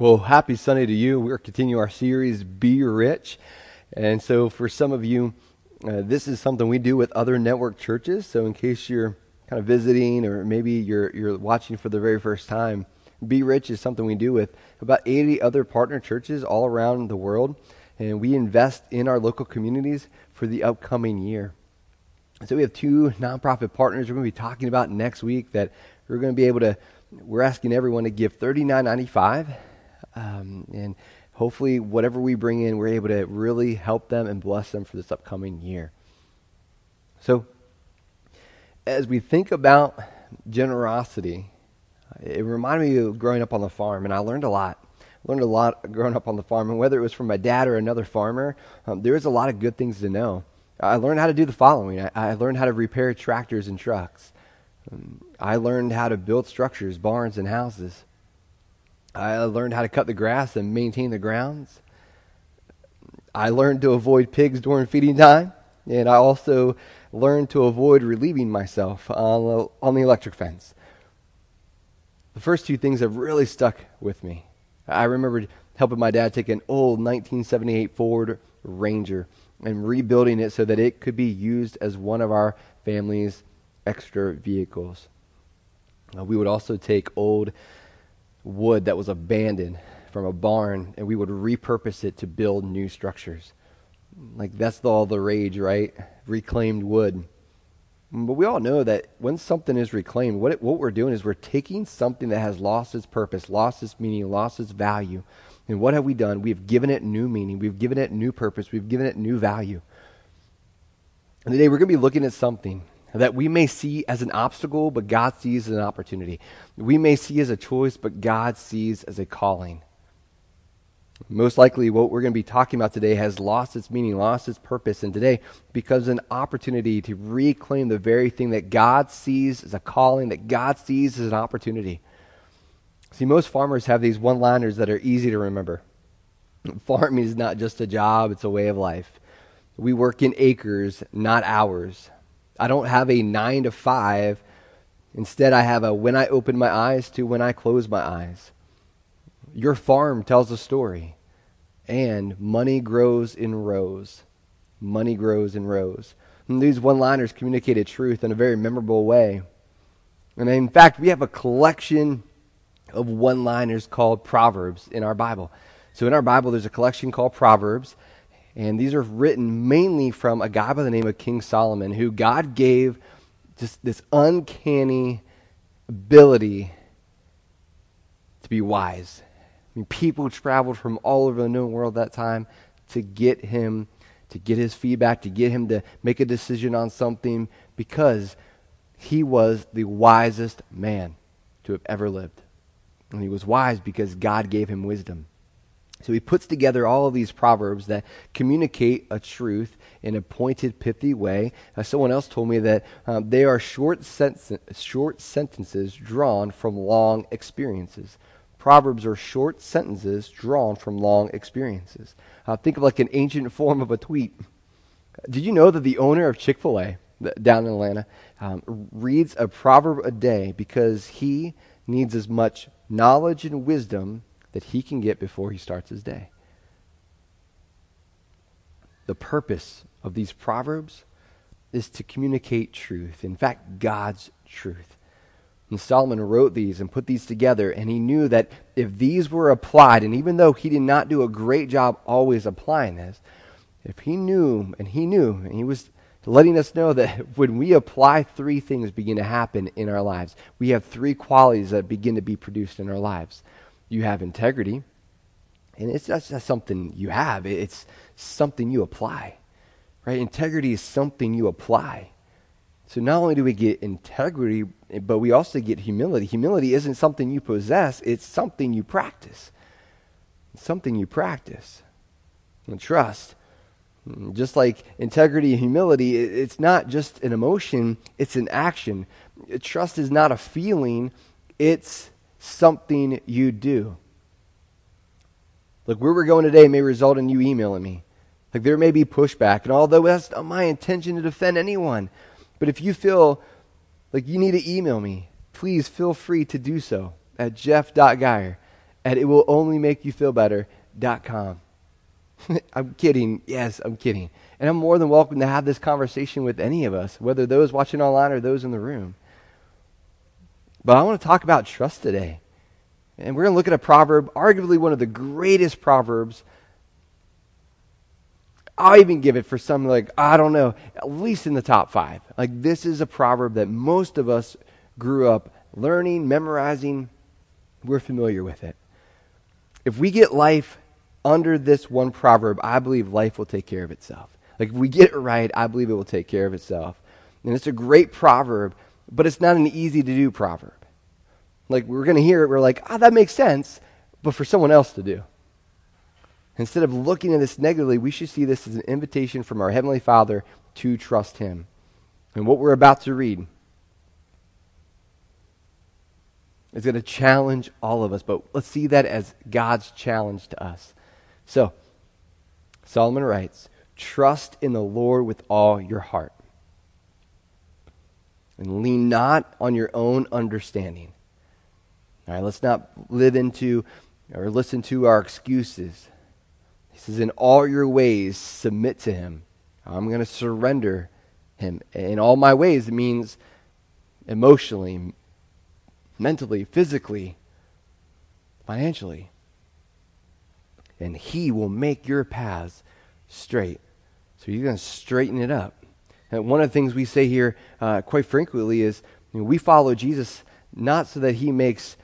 Well, happy Sunday to you. We're continuing our series, Be Rich. And so, for some of you, uh, this is something we do with other network churches. So, in case you're kind of visiting or maybe you're, you're watching for the very first time, Be Rich is something we do with about 80 other partner churches all around the world. And we invest in our local communities for the upcoming year. So, we have two nonprofit partners we're going to be talking about next week that we're going to be able to. We're asking everyone to give $39.95 um, and hopefully, whatever we bring in, we're able to really help them and bless them for this upcoming year. So, as we think about generosity, it reminded me of growing up on the farm, and I learned a lot. I learned a lot growing up on the farm, and whether it was from my dad or another farmer, um, there is a lot of good things to know. I learned how to do the following I, I learned how to repair tractors and trucks. Um, I learned how to build structures, barns, and houses. I learned how to cut the grass and maintain the grounds. I learned to avoid pigs during feeding time, and I also learned to avoid relieving myself on the, on the electric fence. The first two things have really stuck with me. I remember helping my dad take an old 1978 Ford Ranger and rebuilding it so that it could be used as one of our family's extra vehicles. Uh, we would also take old wood that was abandoned from a barn and we would repurpose it to build new structures. Like that's all the rage, right? Reclaimed wood. But we all know that when something is reclaimed, what, it, what we're doing is we're taking something that has lost its purpose, lost its meaning, lost its value. And what have we done? We've given it new meaning. We've given it new purpose. We've given it new value. And today we're going to be looking at something that we may see as an obstacle, but God sees as an opportunity. We may see as a choice, but God sees as a calling. Most likely, what we're going to be talking about today has lost its meaning, lost its purpose, and today becomes an opportunity to reclaim the very thing that God sees as a calling, that God sees as an opportunity. See, most farmers have these one liners that are easy to remember. Farming is not just a job, it's a way of life. We work in acres, not hours. I don't have a nine to five. Instead, I have a when I open my eyes to when I close my eyes. Your farm tells a story, and money grows in rows. Money grows in rows. And these one liners communicated truth in a very memorable way. And in fact, we have a collection of one liners called Proverbs in our Bible. So in our Bible, there's a collection called Proverbs. And these are written mainly from a guy by the name of King Solomon, who God gave just this uncanny ability to be wise. I mean, people traveled from all over the known world that time to get him, to get his feedback, to get him to make a decision on something because he was the wisest man to have ever lived. And he was wise because God gave him wisdom. So he puts together all of these proverbs that communicate a truth in a pointed, pithy way. Uh, someone else told me that um, they are short, sen- short sentences drawn from long experiences. Proverbs are short sentences drawn from long experiences. Uh, think of like an ancient form of a tweet. Did you know that the owner of Chick fil A down in Atlanta um, reads a proverb a day because he needs as much knowledge and wisdom that he can get before he starts his day. The purpose of these proverbs is to communicate truth. In fact, God's truth. And Solomon wrote these and put these together, and he knew that if these were applied, and even though he did not do a great job always applying this, if he knew, and he knew, and he was letting us know that when we apply, three things begin to happen in our lives. We have three qualities that begin to be produced in our lives you have integrity, and it's just something you have, it's something you apply. Right? Integrity is something you apply. So not only do we get integrity, but we also get humility. Humility isn't something you possess, it's something you practice. It's something you practice. And trust. Mm, just like integrity and humility, it's not just an emotion, it's an action. Trust is not a feeling, it's something you do. Look, where we're going today may result in you emailing me. Like there may be pushback, and although that's not my intention to defend anyone, but if you feel like you need to email me, please feel free to do so at jeff.geyer at it will only make you feel better.com. I'm kidding. Yes, I'm kidding. And I'm more than welcome to have this conversation with any of us, whether those watching online or those in the room. But I want to talk about trust today. And we're going to look at a proverb, arguably one of the greatest proverbs. I'll even give it for some, like, I don't know, at least in the top five. Like, this is a proverb that most of us grew up learning, memorizing. We're familiar with it. If we get life under this one proverb, I believe life will take care of itself. Like, if we get it right, I believe it will take care of itself. And it's a great proverb but it's not an easy to do proverb. Like we're going to hear it, we're like, ah, oh, that makes sense, but for someone else to do. Instead of looking at this negatively, we should see this as an invitation from our Heavenly Father to trust Him. And what we're about to read is going to challenge all of us, but let's see that as God's challenge to us. So, Solomon writes, Trust in the Lord with all your heart and lean not on your own understanding. All right, let's not live into or listen to our excuses. He says, In all your ways, submit to him. I'm going to surrender him. In all my ways, it means emotionally, mentally, physically, financially. And he will make your paths straight. So you're going to straighten it up. And one of the things we say here uh, quite frequently is you know, we follow Jesus not so that he makes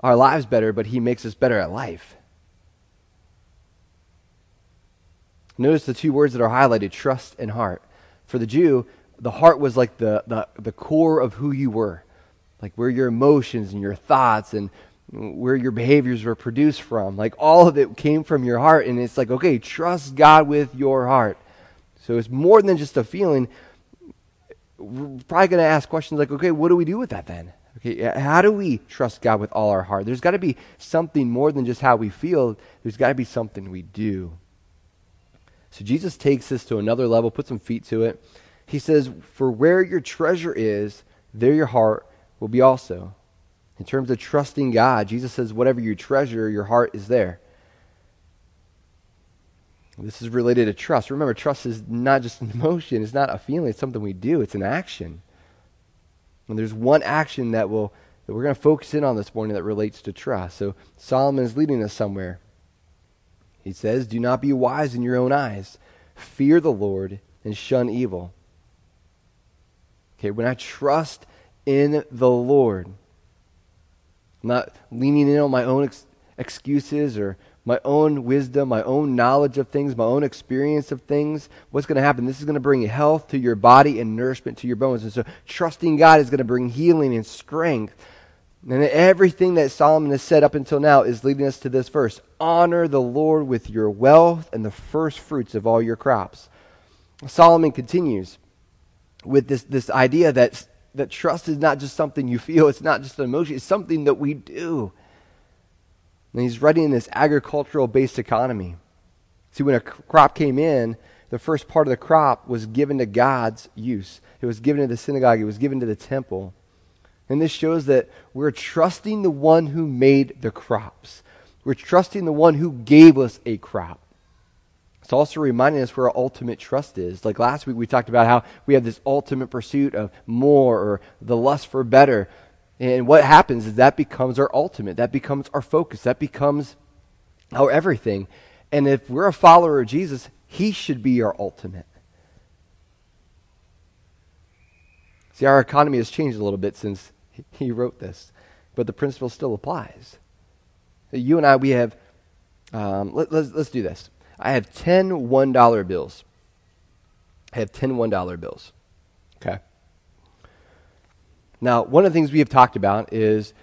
our lives better, but he makes us better at life. Notice the two words that are highlighted trust and heart. For the Jew, the heart was like the, the, the core of who you were, like where your emotions and your thoughts and where your behaviors were produced from. Like all of it came from your heart. And it's like, okay, trust God with your heart. So it's more than just a feeling. We're probably going to ask questions like, okay, what do we do with that then? Okay, how do we trust God with all our heart? There's got to be something more than just how we feel. There's got to be something we do. So Jesus takes this to another level, puts some feet to it. He says, For where your treasure is, there your heart will be also. In terms of trusting God, Jesus says, Whatever you treasure, your heart is there. This is related to trust. Remember, trust is not just an emotion, it's not a feeling, it's something we do, it's an action. And there's one action that will that we're going to focus in on this morning that relates to trust. So Solomon is leading us somewhere. He says, Do not be wise in your own eyes. Fear the Lord and shun evil. Okay, when I trust in the Lord, I'm not leaning in on my own ex- excuses or my own wisdom, my own knowledge of things, my own experience of things, what's going to happen? This is going to bring health to your body and nourishment to your bones. And so trusting God is going to bring healing and strength. And everything that Solomon has said up until now is leading us to this verse Honor the Lord with your wealth and the first fruits of all your crops. Solomon continues with this, this idea that, that trust is not just something you feel, it's not just an emotion, it's something that we do. And he's writing in this agricultural based economy. See, when a crop came in, the first part of the crop was given to God's use. It was given to the synagogue, it was given to the temple. And this shows that we're trusting the one who made the crops. We're trusting the one who gave us a crop. It's also reminding us where our ultimate trust is. Like last week, we talked about how we have this ultimate pursuit of more or the lust for better. And what happens is that becomes our ultimate, that becomes our focus, that becomes our everything. And if we're a follower of Jesus, he should be our ultimate. See, our economy has changed a little bit since he wrote this, but the principle still applies. You and I, we have, um, let, let's, let's do this. I have 10 $1 bills. I have 10 $1 bills. Okay. Now, one of the things we have talked about is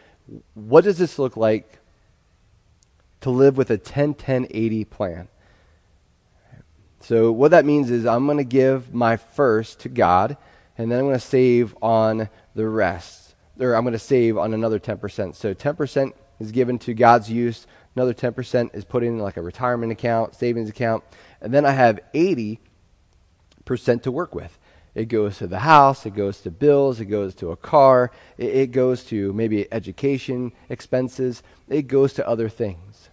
what does this look like to live with a 10 10 80 plan? So, what that means is I'm going to give my first to God, and then I'm going to save on the rest or I'm going to save on another 10%. So 10% is given to God's use, another 10% is put in like a retirement account, savings account, and then I have 80% to work with. It goes to the house, it goes to bills, it goes to a car, it, it goes to maybe education expenses, it goes to other things.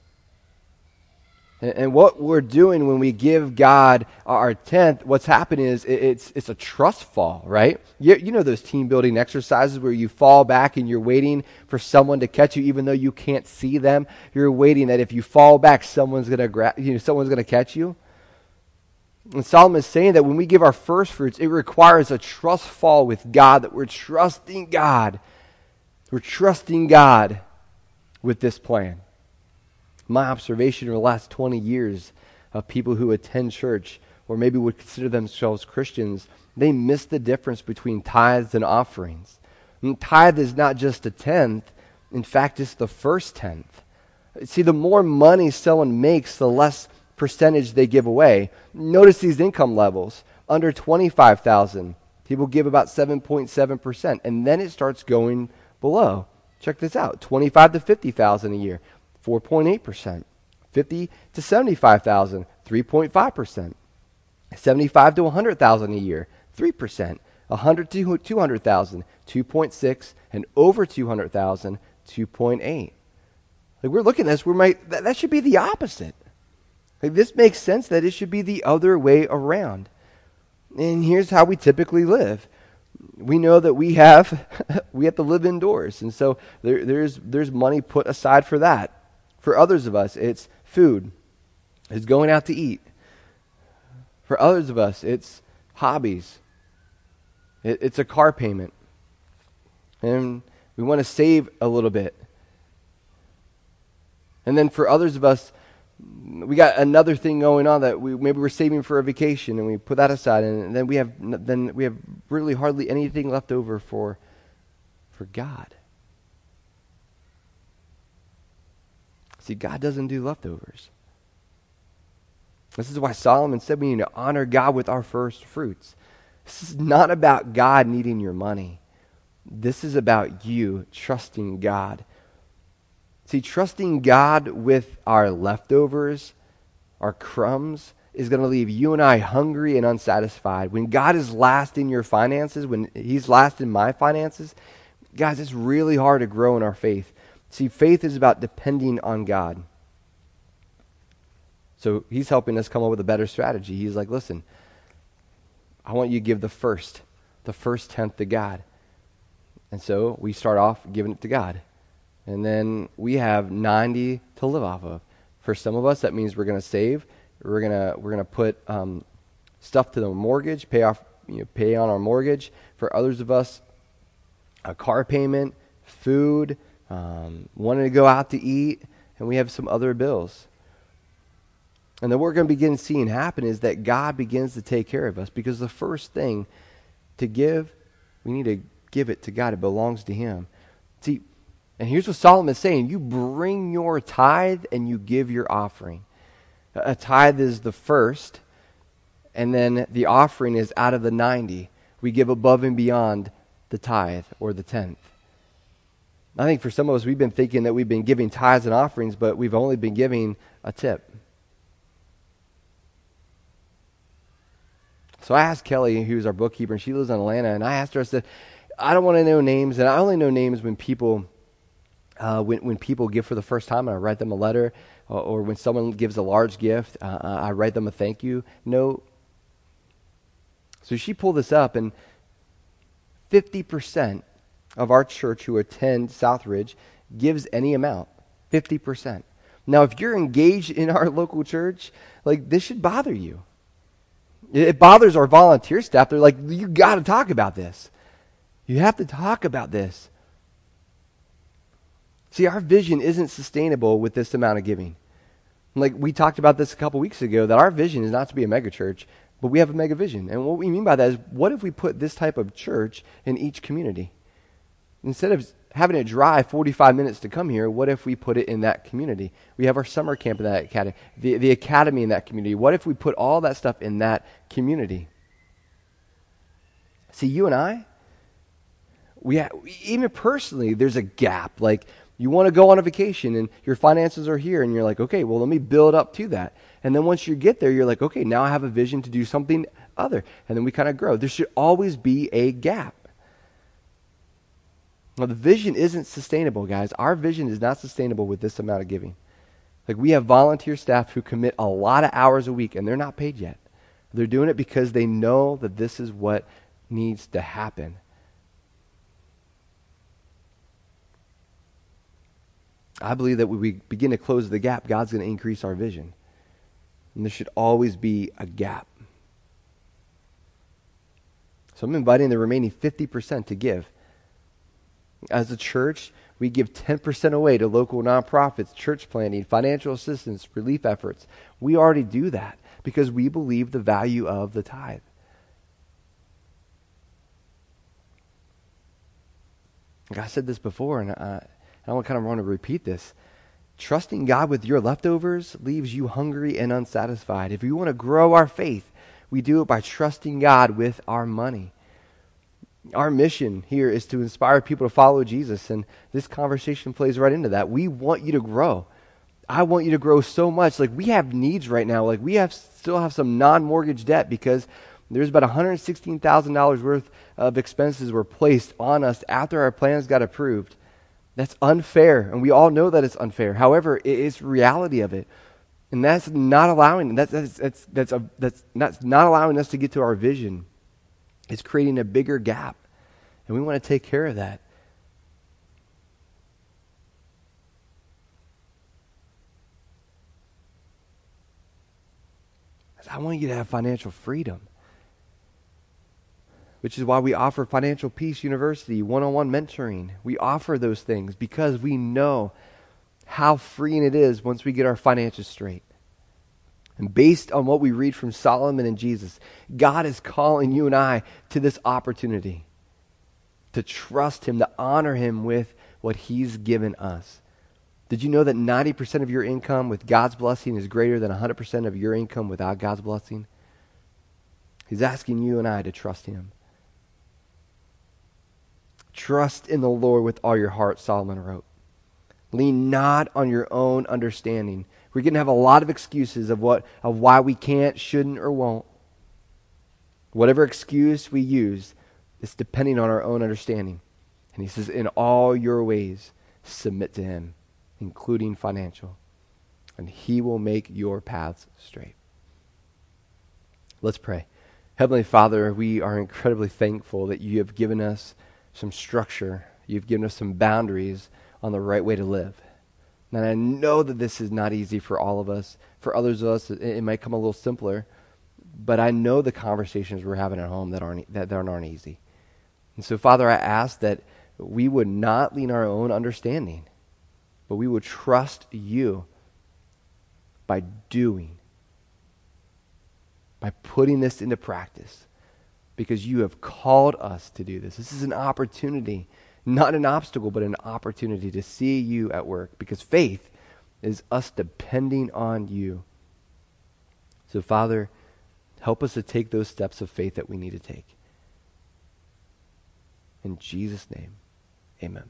And, and what we're doing when we give God our tenth, what's happening is it, it's, it's a trust fall, right? You, you know those team building exercises where you fall back and you're waiting for someone to catch you even though you can't see them. You're waiting that if you fall back, someone's to gra- you know, someone's to catch you. And Solomon is saying that when we give our first fruits, it requires a trust fall with God, that we're trusting God. We're trusting God with this plan my observation over the last 20 years of people who attend church or maybe would consider themselves Christians, they miss the difference between tithes and offerings. And tithe is not just a tenth, in fact, it's the first tenth. See, the more money someone makes, the less percentage they give away. Notice these income levels. Under 25,000, people give about 7.7%, and then it starts going below. Check this out 25 to 50,000 a year. 4.8%. 50 to 75,000, 3.5%. 75 to 100,000 a year, 3%. 100 to 200,000, 2.6, and over 200,000, 2.8. Like we're looking at this, we might that, that should be the opposite. Like this makes sense that it should be the other way around. And here's how we typically live. We know that we have we have to live indoors, and so there, there's there's money put aside for that. For others of us, it's food, it's going out to eat. For others of us, it's hobbies, it, it's a car payment. And we want to save a little bit. And then for others of us, we got another thing going on that we maybe we're saving for a vacation and we put that aside and then we have then we have really hardly anything left over for for God. See, God doesn't do leftovers. This is why Solomon said we need to honor God with our first fruits. This is not about God needing your money. This is about you trusting God. See, trusting God with our leftovers, our crumbs, is going to leave you and I hungry and unsatisfied. When God is last in your finances, when He's last in my finances, guys, it's really hard to grow in our faith. See, faith is about depending on God. So he's helping us come up with a better strategy. He's like, listen, I want you to give the first, the first tenth to God. And so we start off giving it to God. And then we have 90 to live off of. For some of us, that means we're going to save. We're going to we're gonna put um, stuff to the mortgage, pay off, you know, pay on our mortgage. For others of us, a car payment, food, um, wanting to go out to eat, and we have some other bills. And then what we're going to begin seeing happen is that God begins to take care of us because the first thing to give, we need to give it to God. It belongs to Him. See, And here's what Solomon is saying you bring your tithe and you give your offering. A tithe is the first, and then the offering is out of the 90. We give above and beyond the tithe or the tenth. I think for some of us, we've been thinking that we've been giving tithes and offerings, but we've only been giving a tip. So I asked Kelly, who's our bookkeeper, and she lives in Atlanta, and I asked her, I said, I don't want to know names, and I only know names when people, uh, when, when people give for the first time, and I write them a letter, or, or when someone gives a large gift, uh, I write them a thank you note. So she pulled this up, and 50% of our church who attend Southridge gives any amount. 50%. Now, if you're engaged in our local church, like this should bother you. It bothers our volunteer staff. They're like, you got to talk about this. You have to talk about this. See, our vision isn't sustainable with this amount of giving. Like we talked about this a couple weeks ago, that our vision is not to be a megachurch, but we have a mega vision. And what we mean by that is what if we put this type of church in each community? Instead of having to drive 45 minutes to come here, what if we put it in that community? We have our summer camp in that academy, the, the academy in that community. What if we put all that stuff in that community? See, you and I, we have, even personally, there's a gap. Like, you want to go on a vacation and your finances are here, and you're like, okay, well, let me build up to that. And then once you get there, you're like, okay, now I have a vision to do something other. And then we kind of grow. There should always be a gap. Now, the vision isn't sustainable, guys. Our vision is not sustainable with this amount of giving. Like, we have volunteer staff who commit a lot of hours a week, and they're not paid yet. They're doing it because they know that this is what needs to happen. I believe that when we begin to close the gap, God's going to increase our vision. And there should always be a gap. So I'm inviting the remaining 50% to give. As a church, we give 10% away to local nonprofits, church planting, financial assistance, relief efforts. We already do that because we believe the value of the tithe. Like I said this before, and I, I kind of want to repeat this. Trusting God with your leftovers leaves you hungry and unsatisfied. If we want to grow our faith, we do it by trusting God with our money. Our mission here is to inspire people to follow Jesus, and this conversation plays right into that. We want you to grow. I want you to grow so much. Like we have needs right now. Like we have still have some non-mortgage debt because there's about $116,000 worth of expenses were placed on us after our plans got approved. That's unfair, and we all know that it's unfair. However, it is reality of it. And that's not allowing that's that's that's that's, a, that's not, not allowing us to get to our vision. It's creating a bigger gap. And we want to take care of that. I want you to have financial freedom. Which is why we offer Financial Peace University, one on one mentoring. We offer those things because we know how freeing it is once we get our finances straight. And based on what we read from Solomon and Jesus, God is calling you and I to this opportunity to trust Him, to honor Him with what He's given us. Did you know that 90% of your income with God's blessing is greater than 100% of your income without God's blessing? He's asking you and I to trust Him. Trust in the Lord with all your heart, Solomon wrote. Lean not on your own understanding. We're going to have a lot of excuses of what of why we can't, shouldn't, or won't. Whatever excuse we use, it's depending on our own understanding. And he says, in all your ways, submit to him, including financial, and he will make your paths straight. Let's pray. Heavenly Father, we are incredibly thankful that you have given us some structure, you've given us some boundaries on the right way to live. And I know that this is not easy for all of us. For others of us, it, it might come a little simpler. But I know the conversations we're having at home that aren't, that, that aren't easy. And so, Father, I ask that we would not lean our own understanding, but we would trust you by doing, by putting this into practice, because you have called us to do this. This is an opportunity not an obstacle, but an opportunity to see you at work because faith is us depending on you. So, Father, help us to take those steps of faith that we need to take. In Jesus' name, amen.